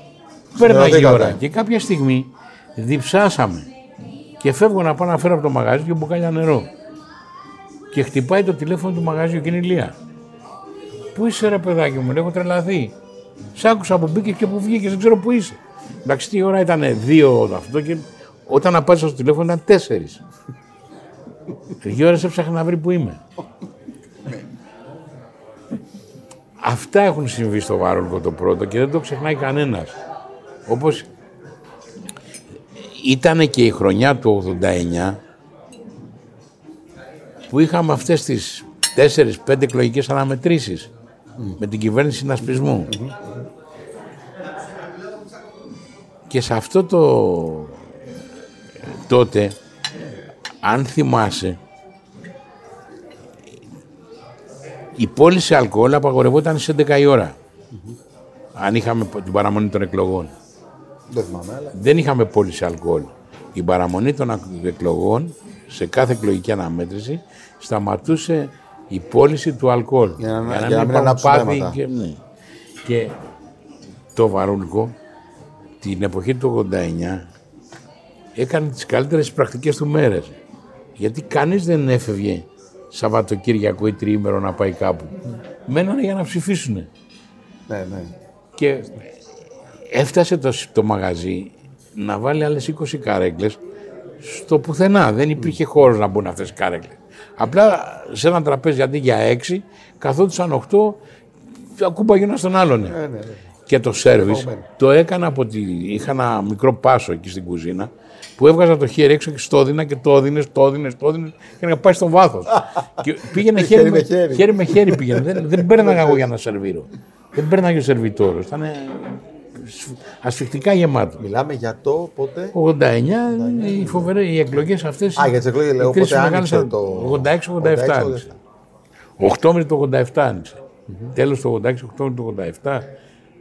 πέρναγε η Συνοδεύατε. ώρα. Και κάποια στιγμή διψάσαμε και φεύγω να πάω να φέρω από το μαγαζί και μπουκάλια νερό. Και χτυπάει το τηλέφωνο του μαγαζιού και είναι η Λία. Πού είσαι ρε παιδάκι μου, λέει, έχω τρελαθεί. Σ' άκουσα που μπήκες και που βγήκες, δεν ξέρω πού είσαι. Εντάξει, τι ώρα ήταν δύο αυτό και όταν απάντησα στο τηλέφωνο ήταν τέσσερις. Δύο ώρε έψαχνα να βρει που είμαι. Αυτά έχουν συμβεί στο Βάρολκο το πρώτο και δεν το ξεχνάει κανένας. Όπως ήταν και η χρονιά του 89 που είχαμε αυτές τις 4-5 εκλογικές αναμετρήσεις με την κυβέρνηση συνασπισμού. Και σε αυτό το τότε, αν θυμάσαι, η πώληση αλκοόλ απαγορευόταν στις 11 η ώρα. Αν είχαμε την παραμονή των εκλογών. Δεν θυμάμαι, αλλά. Δεν είχαμε πώληση αλκοόλ. Η παραμονή των ακ- εκλογών σε κάθε εκλογική αναμέτρηση σταματούσε η πώληση του αλκοόλ. Για να- για να μην υπάρχουν ανάψουν πάθη θέματα. Και, ναι. και το βαρούλικο την εποχή του 89 έκανε τις καλύτερες πρακτικές του μέρες. Γιατί κανείς δεν έφευγε Σαββατοκύριακο ή τριήμερο να πάει κάπου. Μένανε για να ψηφίσουν. Ναι, ναι. Και έφτασε το, το μαγαζί να βάλει άλλες 20 καρέκλες στο πουθενά. Δεν υπήρχε χώρος να μπουν αυτές οι καρέκλες. Απλά σε ένα τραπέζι αντί για 6 καθόντουσαν 8 ακούμπαγε στον άλλον. ναι, ναι. Και το σέρβις Παγωμένο. το έκανα από τη... Είχα ένα μικρό πάσο εκεί στην κουζίνα που έβγαζα το χέρι έξω και στο έδινα και το έδινε, το έδινε, το έδινε και να πάει στον βάθος. και πήγαινε χέρι, Χέρι με, με χέρι. χέρι με χέρι πήγαινε. δεν, δεν παίρναγα εγώ για να σερβίρω. Δεν παίρναγε ο σερβιτόρος. Ήταν ασφιχτικά γεμάτο. Μιλάμε για το πότε; 89 είναι οι φοβερέ οι εκλογές αυτές. Α, για τις εκλογές, λέω, πότε άνοιξε το- 86-87 άνοιξε. Οκτώβρη του 87 άνοιξε. Τέλος του 86, Οκτώβρη του 87.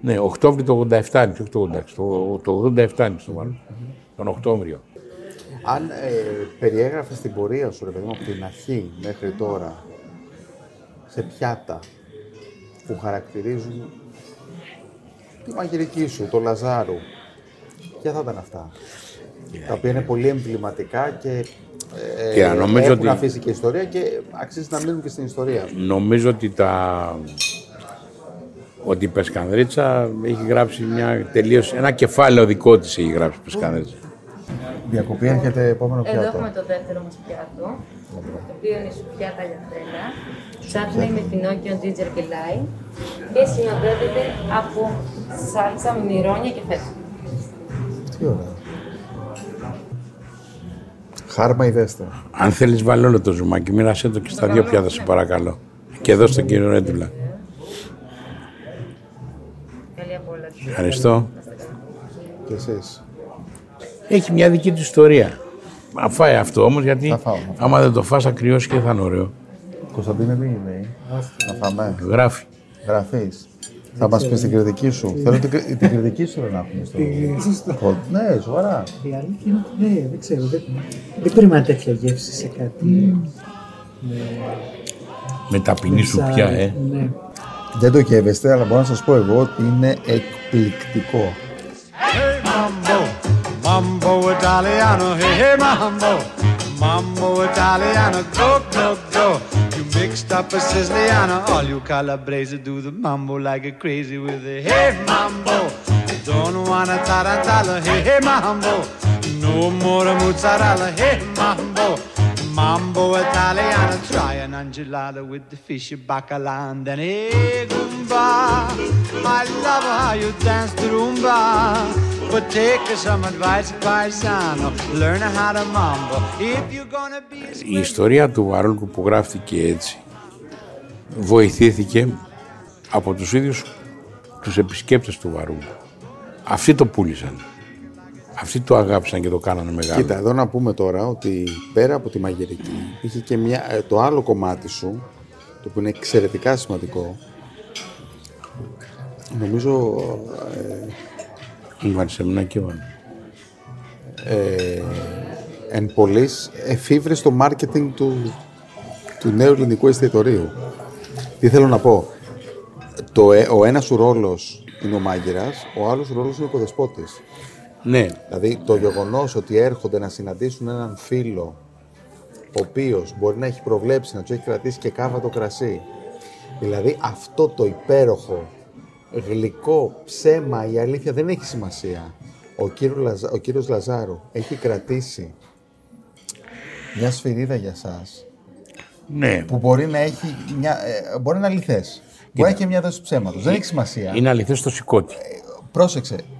Ναι, Οκτώβρη του 87 άνοιξε, όχι το 86. Το, το 87 άνοιξε το μάλλον. Τον Οκτώβριο. Αν ε, περιέγραφες την πορεία σου, ρε παιδί μου, από την αρχή μέχρι τώρα, σε πιάτα που χαρακτηρίζουν τη μαγειρική σου, το Λαζάρου, ποια θα ήταν αυτά. Τα οποία είναι πολύ εμβληματικά και, ε, Και νομίζω έχουν ότι- αφήσει και ιστορία και αξίζει να μείνουν και στην ιστορία. Νομίζω ότι τα... Ότι η Πεσκανδρίτσα έχει γράψει μια τελείως, ένα κεφάλαιο δικό της έχει γράψει η Πεσκανδρίτσα. Διακοπή έρχεται επόμενο Εδώ πιάτο. έχουμε το δεύτερο μας πιάτο, το οποίο είναι σουπιά ταγιατέλα, ψάχνει με πινόκιο ginger και lime και συνοδεύεται από σάλτσα με μυρώνια και φέτα. Τι ωραία. Χάρμα ιδέστε. Αν θέλεις βάλε όλο το ζουμάκι, μοίρασέ το και στα δύο πιάτα σε παρακαλώ. Και εδώ στον κύριο Ρέντουλα. Ευχαριστώ. Και εσείς. Έχει μια δική του ιστορία. Να φάει αυτό όμως γιατί Θα φάω, θα φάω. άμα δεν το φας θα κρυώσει και θα είναι ωραίο. Κωνσταντίνε, τι είναι. Να φάμε. Γράφει. Γραφείς. Θα μας πεις την κριτική σου. Θέλω την, κρι- την κριτική σου να έχουμε στο... στο... Ναι, σοβαρά. Η αλήθεια είναι ότι ναι, δεν ξέρω. Δεν, δεν περίμενα τέτοια γεύση σε κάτι. Με ταπεινή σου σαν- πια, ε. Ναι. Δεν το καίβεστε, αλλά μπορώ να σας πω εγώ ότι είναι εκπληκτικό. Hey mambo, mambo Italiano, hey hey mambo, mambo Italiano, go go go. You mixed up a Siciliano, all you Calabrese do the mambo like a crazy with a hey mambo. Don't wanna tarantella, hey hey mambo, no more mozzarella, hey mambo. Mambo Italiano, try an angelada with the fish bacala and then hey Goomba. I love how you dance the rumba, but take some advice, paisano. Learn how to mambo if you're gonna be. a Η ιστορία του Βαρόλκου που γράφτηκε έτσι βοηθήθηκε από τους ίδιους τους επισκέπτες του Βαρούλκου. Αυτοί το πούλησαν. Αυτοί το αγάπησαν και το κάνανε μεγάλο. Κοίτα, εδώ να πούμε τώρα ότι πέρα από τη μαγειρική είχε και μια, ε, το άλλο κομμάτι σου, το που είναι εξαιρετικά σημαντικό. Νομίζω ε, Μου βάλεις εμένα και έβαλε. ε, εν πολλής εφήβρες στο μάρκετινγκ του, του νέου ελληνικού εστιατορίου. Τι θέλω να πω. Το, ε- ο ένας σου ρόλος είναι ο μάγειρας, ο άλλος σου ρόλος είναι ο οικοδεσπότης. Ναι, Δηλαδή το γεγονός ότι έρχονται να συναντήσουν έναν φίλο ο οποίος μπορεί να έχει προβλέψει να του έχει κρατήσει και κάβα το κρασί. Δηλαδή αυτό το υπέροχο γλυκό ψέμα, η αλήθεια δεν έχει σημασία. Ο, κύριο Λαζα... ο κύριος Λαζάρου έχει κρατήσει μια σφυρίδα για σας ναι. που μπορεί να έχει μια... ε, μπορεί να είναι αληθές. Μπορεί να έχει και μια δόση ψέματος. Δεν έχει σημασία. Είναι αληθές το σηκώτη. Πρόσεξε, ο-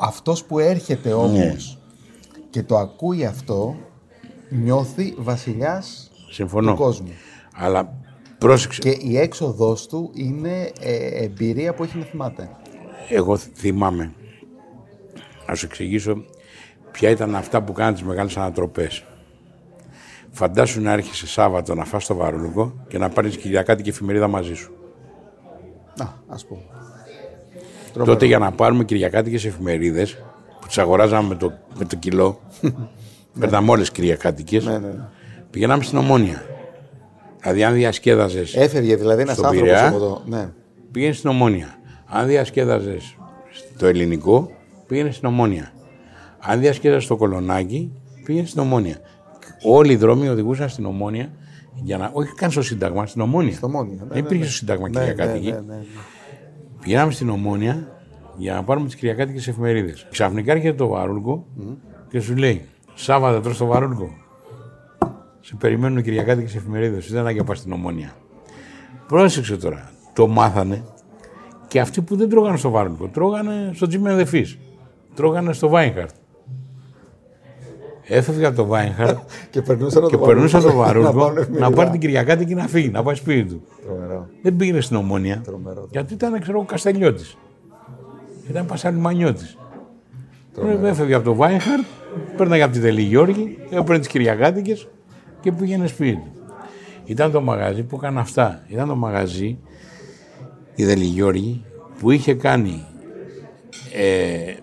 αυτός που έρχεται όμως και το ακούει αυτό, νιώθει βασιλιάς Συμφωνώ. του κόσμου. Αλλά πρόσεξε, Και η έξοδός του είναι ε, εμπειρία που έχει να θυμάται. εγώ θυμάμαι. Να σου εξηγήσω ποια ήταν αυτά που κάνανε τις μεγάλες ανατροπές. Φαντάσου να έρχεσαι Σάββατο να φας το βαρούλικο και να πάρεις Κυριακάτικη εφημερίδα μαζί σου. Να, ας πούμε. Τότε για να πάρουμε Κυριακάτικες εφημερίδες που τις αγοράζαμε με το, με το κιλό, παίρναμε όλες Κυριακάτικες, Ναι, ναι, ναι. πηγαίναμε στην Ομόνια. Δηλαδή, αν διασκέδαζες, Έφευγε δηλαδή ένας Στον άνθρωπος Πειραιά. από το. Ναι. πήγαινε στην ομόνια. Αν διασκέδαζες το ελληνικό, πήγαινε στην ομόνια. Αν διασκέδαζες στο κολονάκι, πήγαινε στην ομόνια. Όλοι οι δρόμοι οδηγούσαν στην ομόνια. Για να, όχι καν στο Σύνταγμα, στην ομόνια. Στο Μόνια. Ναι, Δεν ναι, υπήρχε ναι. στο Σύνταγμα Ναι, Κυριακάτικη. Ναι, ναι, ναι. Πηγαίναμε στην Ομόνια για να πάρουμε τις Κυριακάτικες εφημερίδες. Ξαφνικά έρχεται το βαρούλκο και σου λέει: Σάββατο τρως το βαρούλκο. Σε περιμένουν οι Κυριακάτικες εφημερίδες. Δεν να πας στην Ομόνια. Πρόσεξε τώρα. Το μάθανε και αυτοί που δεν τρώγανε στο βαρούλκο, τρώγανε στο Τζίμι Δεφή. Τρώγανε στο Βάινχαρτ. Έφευγε από το Βάινχαρτ Και περνούσαν και το περνούσε το Να βαρούλκο πάρουν να εφημερίδα. πάρει την Κυριακάτικη να φύγει, να πάει σπίτι του. Τρομερό. Δεν πήγαινε στην Ομόνια. Τρομερό. Γιατί ήταν, ξέρω εγώ, Καστελιώτης. Ήταν Πασαλιμανιώτη. Έφευγε από το Βάινχαρτ, παίρναγε από τη Δελή Γιώργη, έπαιρνε τις Κυριακάτικες και πήγαινε σπίτι του. Ήταν το μαγαζί που έκανε αυτά. Ήταν το μαγαζί, η Δελή Γιώργη, που είχε κάνει ε,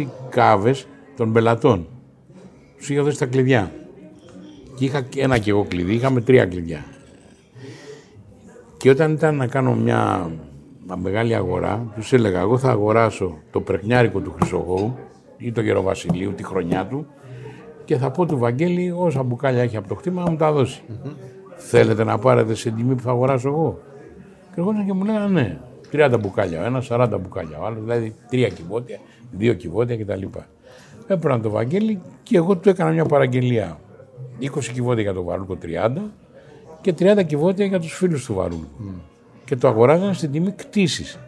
85-86 κάβες των πελατών. Τους είχε δώσει τα κλειδιά. Και είχα και ένα και εγώ κλειδί, είχαμε τρία κλειδιά. Και όταν ήταν να κάνω μια, μια μεγάλη αγορά, τους έλεγα: Εγώ θα αγοράσω το πρεχνιάρικο του Χρυσογόου ή το Γεροβασιλείου τη χρονιά του και θα πω του Βαγγέλη όσα μπουκάλια έχει από το χτήμα να μου τα δώσει. Θέλετε να πάρετε σε τιμή που θα αγοράσω εγώ. Και εγώ και μου λέγανε ναι, 30 μπουκάλια, ο ένα 40 μπουκάλια, ο άλλος δηλαδή τρία κυβότια, δύο κυβότια κτλ. Έπαιρνα το Βαγγέλη και εγώ του έκανα μια παραγγελία. 20 κυβότια για το Βαρούλκο 30 και 30 κυβότια για τους φίλους του Βαρούλκου. Και το αγοράζανε στην τιμή κτήσης.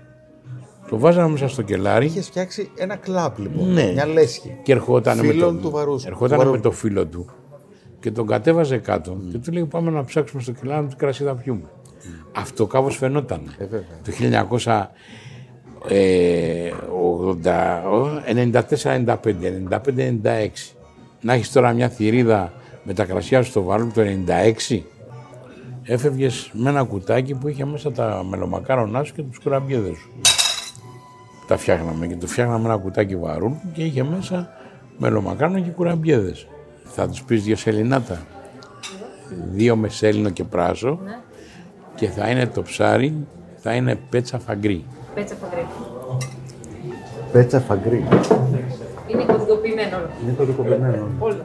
Το βάζανε μέσα στο κελάρι Είχε φτιάξει ένα κλαμπ λοιπόν. Ναι. Μια λέσχη. και ερχόταν με, Φίλων το, του Βαρούσκου. ερχόταν Του με Βαρούσκου. το φίλο του και τον κατέβαζε κάτω και του λέει πάμε να ψάξουμε στο κελάρι τι κρασί θα πιούμε. Αυτό κάπως φαινόταν. Ε, βέβαια. Το 1994-95, 95-96. Να έχεις τώρα μια θηρίδα με τα κρασιά σου στο βάρου το 96. Έφευγες με ένα κουτάκι που είχε μέσα τα μελομακάρονά σου και τους κουραμπιέδες σου. Τα φτιάχναμε και το φτιάχναμε ένα κουτάκι βαρούν και είχε μέσα μελομακάρονα και κουραμπιέδες. Θα τους πεις δύο σελινάτα. Δύο με σέλινο και πράσο και θα είναι το ψάρι, θα είναι πέτσα φαγκρί. Πέτσα φαγκρί. Πέτσα φαγκρί. Είναι κωδικοποιημένο όλο. Είναι κωδικοποιημένο. Όλο.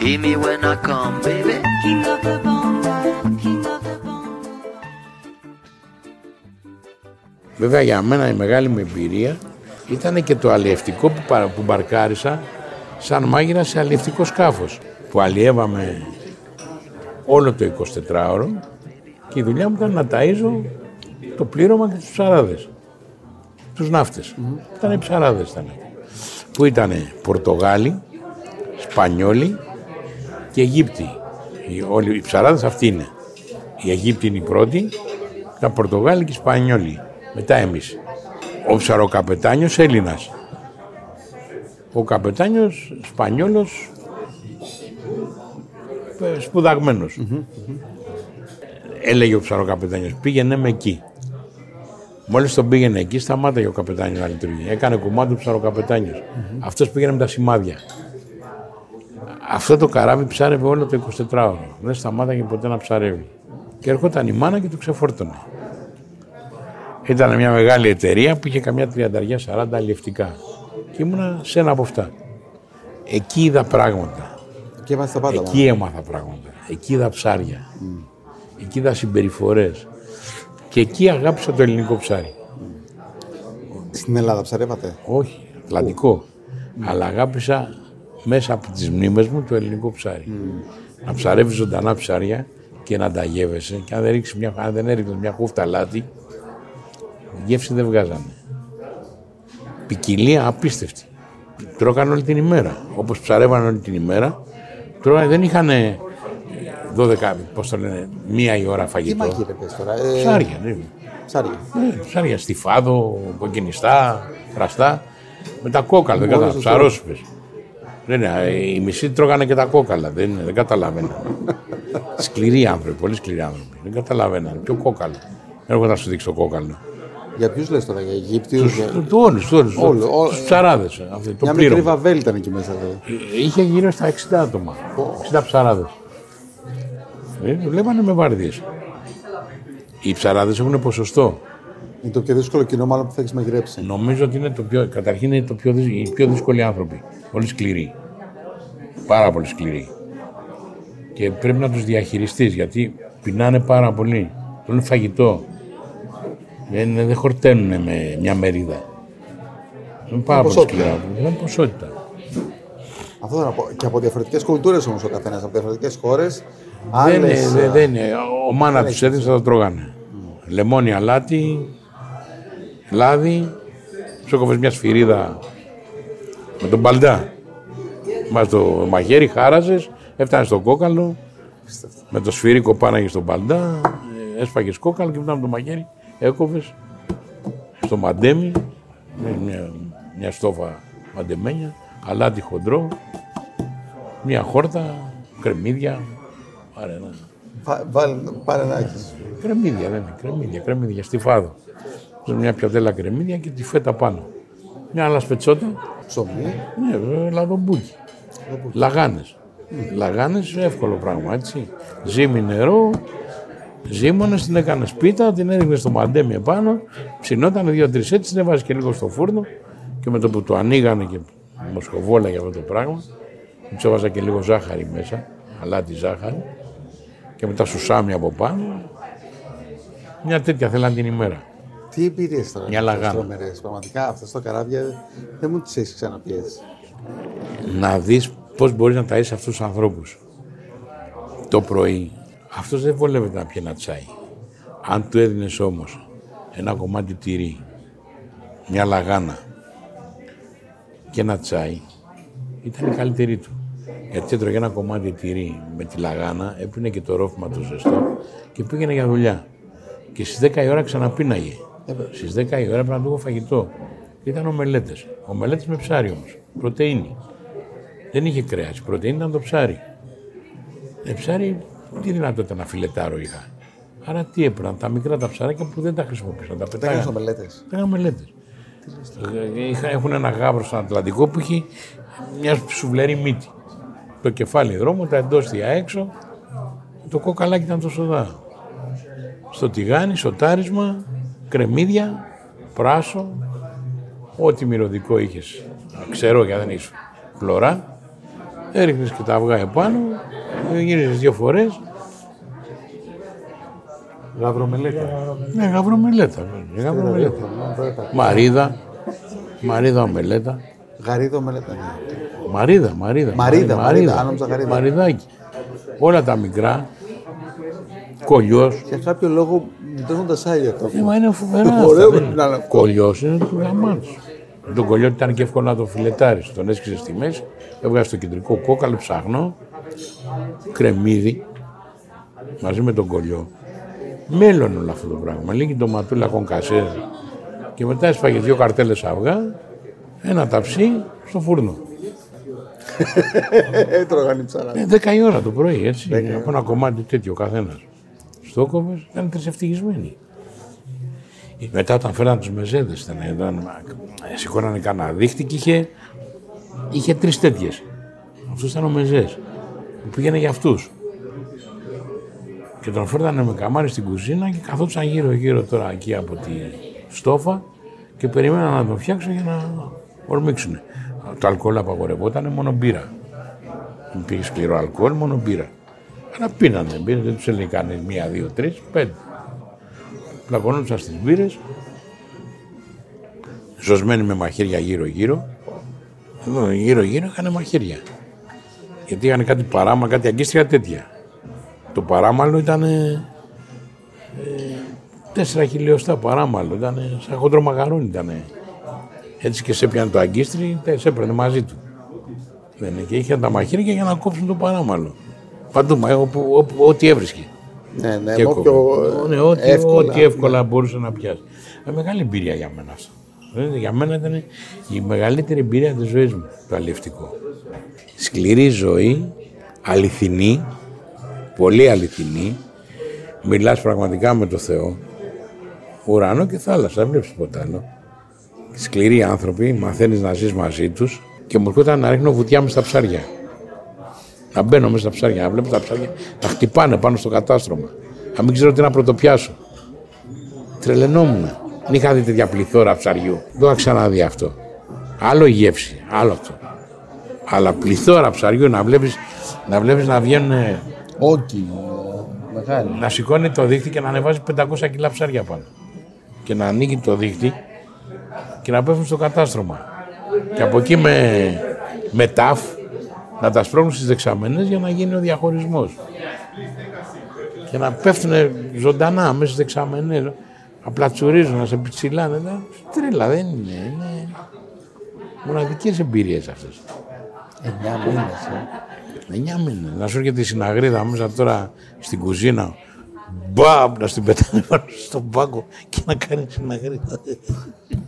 hear me when I come, baby. king of the bongo, king of the bongo. Βέβαια για μένα η μεγάλη μου εμπειρία ήταν και το αλλιευτικό που, παρα- που μπαρκάρισα σαν μάγειρα σε αλλιευτικό σκάφος που αλλιεύαμε όλο το 24ωρο και η δουλειά μου ήταν να ταΐζω το πλήρωμα και τους ψαράδες, τους ναύτες. Ήταν οι ψαράδες ήταν. Που ήταν Πορτογάλοι, Σπανιόλοι και Αιγύπτιοι. Οι, όλοι οι ψαράδες αυτοί είναι. Οι Αιγύπτιοι είναι οι πρώτοι, τα Πορτογάλοι και οι Σπανιόλοι. Μετά εμείς. Ο ψαροκαπετάνιος Έλληνας. Ο καπετάνιος Σπανιόλος ε, σπουδαγμένος. Έλεγε ο ψαροκαπετάνιος, πήγαινε με εκεί. Μόλις τον πήγαινε εκεί, σταμάταγε ο καπετάνιος να λειτουργεί. Έκανε κομμάτι ο ψαροκαπετάνιος. Αυτός πήγαινε με τα σημάδια. Αυτό το καράβι ψάρευε όλο το 24ωρο. Δεν σταμάταγε ποτέ να ψαρεύει. Και έρχονταν η μάνα και το ξεφόρτωνε. Ήταν μια μεγάλη εταιρεία που είχε καμιά τριανταριά, 40 αλλιευτικά. Και ήμουνα σε ένα από αυτά. Εκεί είδα πράγματα. Και είμαστε τα πάντα. Εκεί έμαθα πράγματα. Εκεί είδα ψάρια. Εκεί είδα συμπεριφορές. Και εκεί αγάπησα το ελληνικό ψάρι. Στην Ελλάδα ψαρεύατε; Όχι, Ατλαντικό. Αλλά αγάπησα μέσα από τις μνήμες μου το ελληνικό ψάρι. Να ψαρεύεις ζωντανά ψάρια και να τα γεύεσαι. Και αν δεν, ρίξεις μια, αν δεν έριχνες μια χούφτα λάτι, γεύση δεν βγάζανε. Ποικιλία απίστευτη. Τρώγαν όλη την ημέρα. Όπως ψαρεύαν όλη την ημέρα, Τρώγανε, δεν είχαν 12, πώς το λένε, μία η ώρα Τι φαγητό. μαγείρεπες τώρα. Ε, Ψάρια, ναι. Ψάρια. Ναι, ψάρια στιφάδο, κοκκινιστά, κραστά. Με τα κόκαλα, δεν Μόλις κατάλαβα. το Ψαρόσουπες. Δεν είναι, ε, οι μισοί τρώγανε και τα κόκαλα, δεν, είναι, δεν καταλαβαίναν. σκληροί άνθρωποι, πολύ σκληροί άνθρωποι. Δεν καταλαβαίναν. Ποιο κόκαλο. Έρχομαι να σου δείξω το κόκαλο. Για ποιους λες τώρα, για Αιγύπτιους. για- Τους όλου, όλου. Όλο, όλο. Τους ψαράδες. Το Μια μικρή πλήρωμα. βαβέλη ήταν εκεί μέσα. δε. Είχε γύρω στα 60 άτομα. 60 ψαράδες. Ε, δουλεύανε με βάρδιες. Οι ψαράδες έχουν ποσοστό. Είναι το πιο δύσκολο κοινό μάλλον που θα έχεις μαγειρέψει. Νομίζω ότι είναι το πιο, καταρχήν είναι το πιο, δυσ- οι πιο δύσκολοι άνθρωποι. Πολύ σκληροί. Πάρα πολύ σκληροί. Και πρέπει να τους διαχειριστείς γιατί πεινάνε πάρα πολύ. Θέλουν φαγητό. Δεν, δεν χορταίνουν με μια μερίδα. Είναι πάρα πολύ ποσότητα. σκληρά. Είναι ποσότητα. Αυτό θέλω να πω. Και από διαφορετικές κουλτούρες όμως ο καθένας, από διαφορετικές χώρες. Δεν είναι, δεν, δεν είναι. Ο μάνα τους έδινε θα το τρώγανε. Λεμόνι, αλάτι, λάδι, σου έκοβες μια σφυρίδα με τον μπαλντά. Μας το μαχαίρι χάραζες, έφτανε στο κόκαλο, με το σφυρίκο πάναγε στον μπαλντά, ε, έσπαγες κόκαλο και μετά με το μαχαίρι έκοβες στο μαντέμι, με μια, μια στόφα μαντεμένια, αλάτι χοντρό, μια χόρτα, κρεμμύδια, πάρε ένα. Πάρε να έχει. Κρεμμύδια, δεν είναι. Κρεμμύδια, κρεμμύδια, στη φάδο. Σε μια πιατέλα κρεμμύδια και τη φέτα πάνω. Μια άλλα σπετσότα. Ψωμί. Ναι, βέβαια, λαδομπούκι. Λαγάνες. Λαγάνες, εύκολο πράγμα, έτσι. Ζύμι νερό, ζύμωνε, την έκανε πίτα, την έδειχνε στο μαντέμι επάνω, ψινόταν δύο-τρεις έτσι, την έβαζε και λίγο στο φούρνο και με το που το ανοίγανε και μοσχοβόλα για αυτό το πράγμα, του έβαζα και λίγο ζάχαρη μέσα, αλάτι ζάχαρη και μετά σουσάμι από πάνω. Μια τέτοια θέλαν την ημέρα. Τι εμπειρίες τώρα. Μια λαγάνα. τρομερές. Πραγματικά αυτές τα καράβια δεν μου τις έχεις ξαναπεί έτσι. να δεις πώς μπορείς να ταΐσεις αυτούς τους ανθρώπους. Το πρωί, αυτός δεν βολεύεται να πιει ένα τσάι. Αν του έδινες όμως ένα κομμάτι τυρί, μια λαγάνα και ένα τσάι, ήταν η καλύτερη του. Γιατί έτρωγε ένα κομμάτι τυρί με τη λαγάνα, έπινε και το ρόφημα το ζεστό και πήγαινε για δουλειά. Και στις 10 η ώρα ξαναπίναγε. Στις 10 η ώρα πρέπει να του έχω φαγητό. Ήταν ομελέτες. Ομελέτες με ψάρι όμως. Πρωτεΐνη. Δεν είχε κρέας. Η πρωτεΐνη ήταν το ψάρι. Ε, ψάρι, τι δυνατότητα να φιλετάρω είχα. Άρα τι έπαιρναν, τα μικρά τα ψαράκια που δεν τα χρησιμοποιούσαν. Τα Τα έκανε πετάγανε. ομελέτες. Έκανα μελέτε. Έχουν ένα γάβρο στον Ατλαντικό που έχει μια σουβλερή μύτη. Το κεφάλι δρόμο, τα εντόστια έξω. Το κοκαλάκι ήταν τόσο δά. Στο τηγάνι, σοτάρισμα, κρεμμύδια, πράσο, ό,τι μυρωδικό είχες. Ξέρω για δεν είσαι φλωρά. Έριχνες και τα αυγά επάνω, γύριζες δύο φορές. Γαβρομελέτα. Ναι, γαβρομελέτα. βέβαια, γαβρομελέτα. Μαρίδα. Μαρίδα ομελέτα. Γαρίδο ομελέτα. ναι. Μαρίδα, μαρίδα. Μαρίδα, Μαρι- μαρίδα, αν νόμιζα γαρίδα. Μαριδάκι. Όλα τα μικρά. Κολλιός. Για κάποιο λόγο μου τρέχουν τα σάλια αυτό. Ε, μα είναι φοβερά. Ωραίο αυτά, πρέπει να είναι αυτό. Κολλιός είναι του γαμάτος. Το κολλιό ήταν και εύκολο να το φιλετάρεις. Τον έσκυζε στη μέση, έβγαζε το κεντρικό κόκαλο ψαχνό, κρεμμύδι, μαζί με τον κολλιό. Μέλλον όλο αυτό το πράγμα. Λίγη ντοματούλα κονκασέρ. Και μετά έσπαγε δύο καρτέλες αυγά, ένα ταψί στο φούρνο. Έτρωγαν οι ψαρά. Ε, 10 η ώρα το πρωί, έτσι. Από ένα κομμάτι τέτοιο καθένας. Στο κόβε ήταν τρισευτυχισμένοι. Ε, Μετά όταν φέραν τους μεζέδε, ήταν, ήταν, ε, σηκώνανε κανένα δίχτυ και είχε, είχε τρεις τέτοιες. Αυτός ήταν ο μεζές. Που πήγαινε για αυτούς. Και τον φέρνανε με καμάρι στην κουζίνα και καθόντουσαν γύρω-γύρω τώρα εκεί από τη στόφα και περιμέναν να τον φτιάξουν για να ορμήξουν. Το αλκοόλ απαγορευόταν, μόνο μπύρα. Δεν πήγε σκληρό αλκοόλ, μόνο μπύρα. Αλλά πίνανε, πίνανε, δεν τους έλεγε κανείς μία, δύο, τρεις, πέντε. Πλακωνόντουσαν στις μπύρες, ζωσμένοι με μαχαίρια γύρω-γύρω. Εδώ γύρω-γύρω είχαν μαχαίρια. Γιατί είχαν κάτι παράμα, κάτι αγκίστρια τέτοια. Το παράμαλο ήταν ε, τέσσερα χιλιοστά παράμαλο, ήταν σαν χοντρό μαγαρόνι ήταν. Έτσι και σε έπιανε το αγκίστρι, τε- σε έπαιρνε μαζί του. Δεν είναι. Και είχε τα μαχαίρια για να κόψουν το παράμαλο. Παντού, μα, όπου, όπου, ό,τι έβρισκε. Ναι, ναι, Και με κόβε. όποιο Ναι, ό,τι εύκολα. ό,τι εύκολα μπορούσε να πιάσει. Ε, μεγάλη εμπειρία για μένα αυτό. Δηλαδή, για μένα ήταν η μεγαλύτερη εμπειρία της ζωής μου, το αλληλευτικό. Σκληρή ζωή, αληθινή, πολύ αληθινή. Μιλάς πραγματικά με το Θεό. Ουρανό και θάλασσα, δεν βλέπεις τίποτα άλλο. Σκληροί άνθρωποι, μαθαίνεις να ζεις μαζί τους και μου έρχονταν να ρίχνω βουτιά μες στα ψάρια. Να μπαίνω μέσα στα ψάρια, να βλέπω τα ψάρια να χτυπάνε πάνω στο κατάστρωμα. Να μην ξέρω τι να πρωτοπιάσω. Τρελαινόμουν. Δεν είχα δει τέτοια πληθώρα ψαριού. Δεν το είχα ξαναδεί αυτό. Άλλο η γεύση, άλλο αυτό. Αλλά πληθώρα ψαριού να βλέπεις να, βλέπεις να βγαίνουν, Όκι, ε, μεγάλη. να σηκώνει το δίχτυ και να ανεβάζει 500 κιλά ψάρια πάνω. Και να ανοίγει το δίχτυ και να πέφτουν στο κατάστρωμα. Και από εκεί με, με ταφ να τα σπρώχνουν στις δεξαμενές για να γίνει ο διαχωρισμός. Και να πέφτουν ζωντανά μέσα στις δεξαμενές. Απλά τσουρίζουν, να σε πιτσιλάνε. Να- Τρέλα, δεν είναι. Είναι μοναδικές εμπειρίες αυτές. Εννιά μήνες, ε. Εννιά μήνες. Να σου έρχεται η συναγρίδα μέσα τώρα στην κουζίνα. Μπαμ, να στην πετάνε πάνω στον πάγκο και να κάνει συναγρίδα.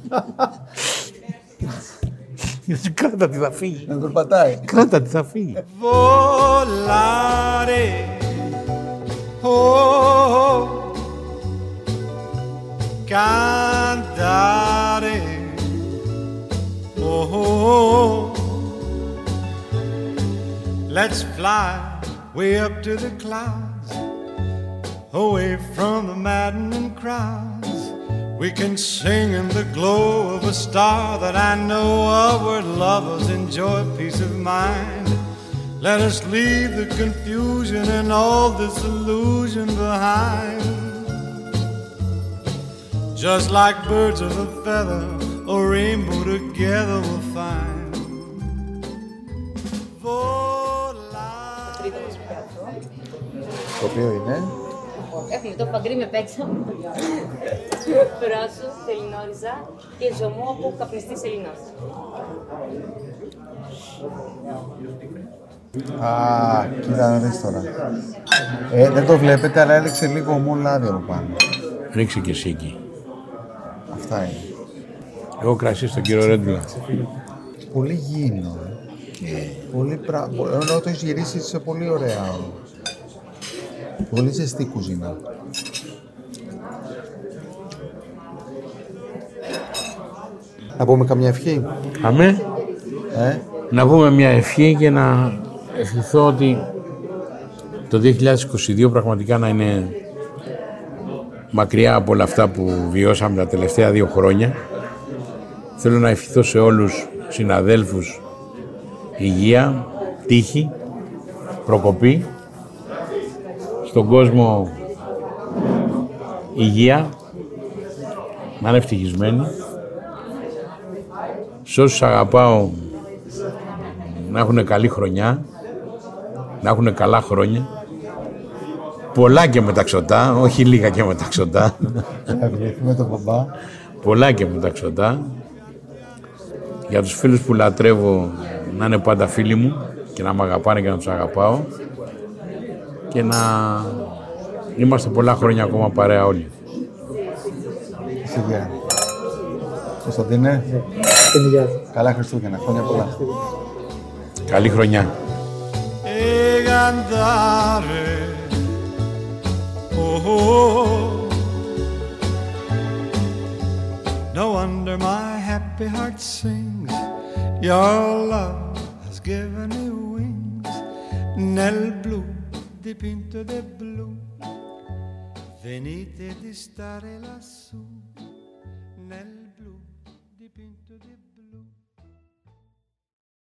Κράτα τι θα φύγει. Να περπατάει. Κράτα τι θα φύγει. volare. Oh, cantare. Oh, let's fly way up to the clouds, away from the maddening crowds. We can sing in the glow of a star that I know of where lovers enjoy peace of mind. Let us leave the confusion and all this illusion behind. Just like birds of a feather, a rainbow together we'll find. Volar. Copió. Το οποίο είναι. Έχουμε το παγκρί με πέξα. Πράσο, σελινόριζα και ζωμό από καπνιστή σελινός. Α, κοίτα να δεις τώρα. Ε, δεν το βλέπετε, αλλά έλεξε λίγο μου λάδι από πάνω. Ρίξε και εσύ εκεί. Αυτά είναι. Εγώ κρασί στον κύριο Ρέντουλα. Πολύ γήινο. ε. Πολύ πρα... πο- Ενώ το έχεις γυρίσει σε πολύ ωραία. Πολύ ζεστή κουζίνα. Να πούμε καμιά ευχή; Αμέ. Ε, Να πούμε μια ευχή και να ευχηθώ ότι το 2022 πραγματικά να είναι μακριά από όλα αυτά που βιώσαμε τα τελευταία δύο χρόνια. Θέλω να ευχηθώ σε όλους συναδέλφους υγεία, τύχη, προκοπή, στον κόσμο υγεία, να είναι ευτυχισμένοι. Σε όσους αγαπάω να έχουν καλή χρονιά, να έχουν καλά χρόνια. Πολλά και μεταξωτά, όχι λίγα και μεταξωτά. να ευχηθούμε τον μπαμπά. Πολλά και μεταξωτά. Για τους φίλους που λατρεύω να είναι πάντα φίλοι μου και να με αγαπάνε και να τους αγαπάω. Και να είμαστε πολλά χρόνια ακόμα παρέα όλοι. Σιγά. Κωνσταντίνε, Την υγεία σου. καλά Χριστούγεννα, χρόνια πολλά. Καλή χρονιά. e cantare. Oh, oh. no wonder my happy heart sings. Your love has given me wings. Nel blu dipinto de blu. Venite di stare lassù. Nel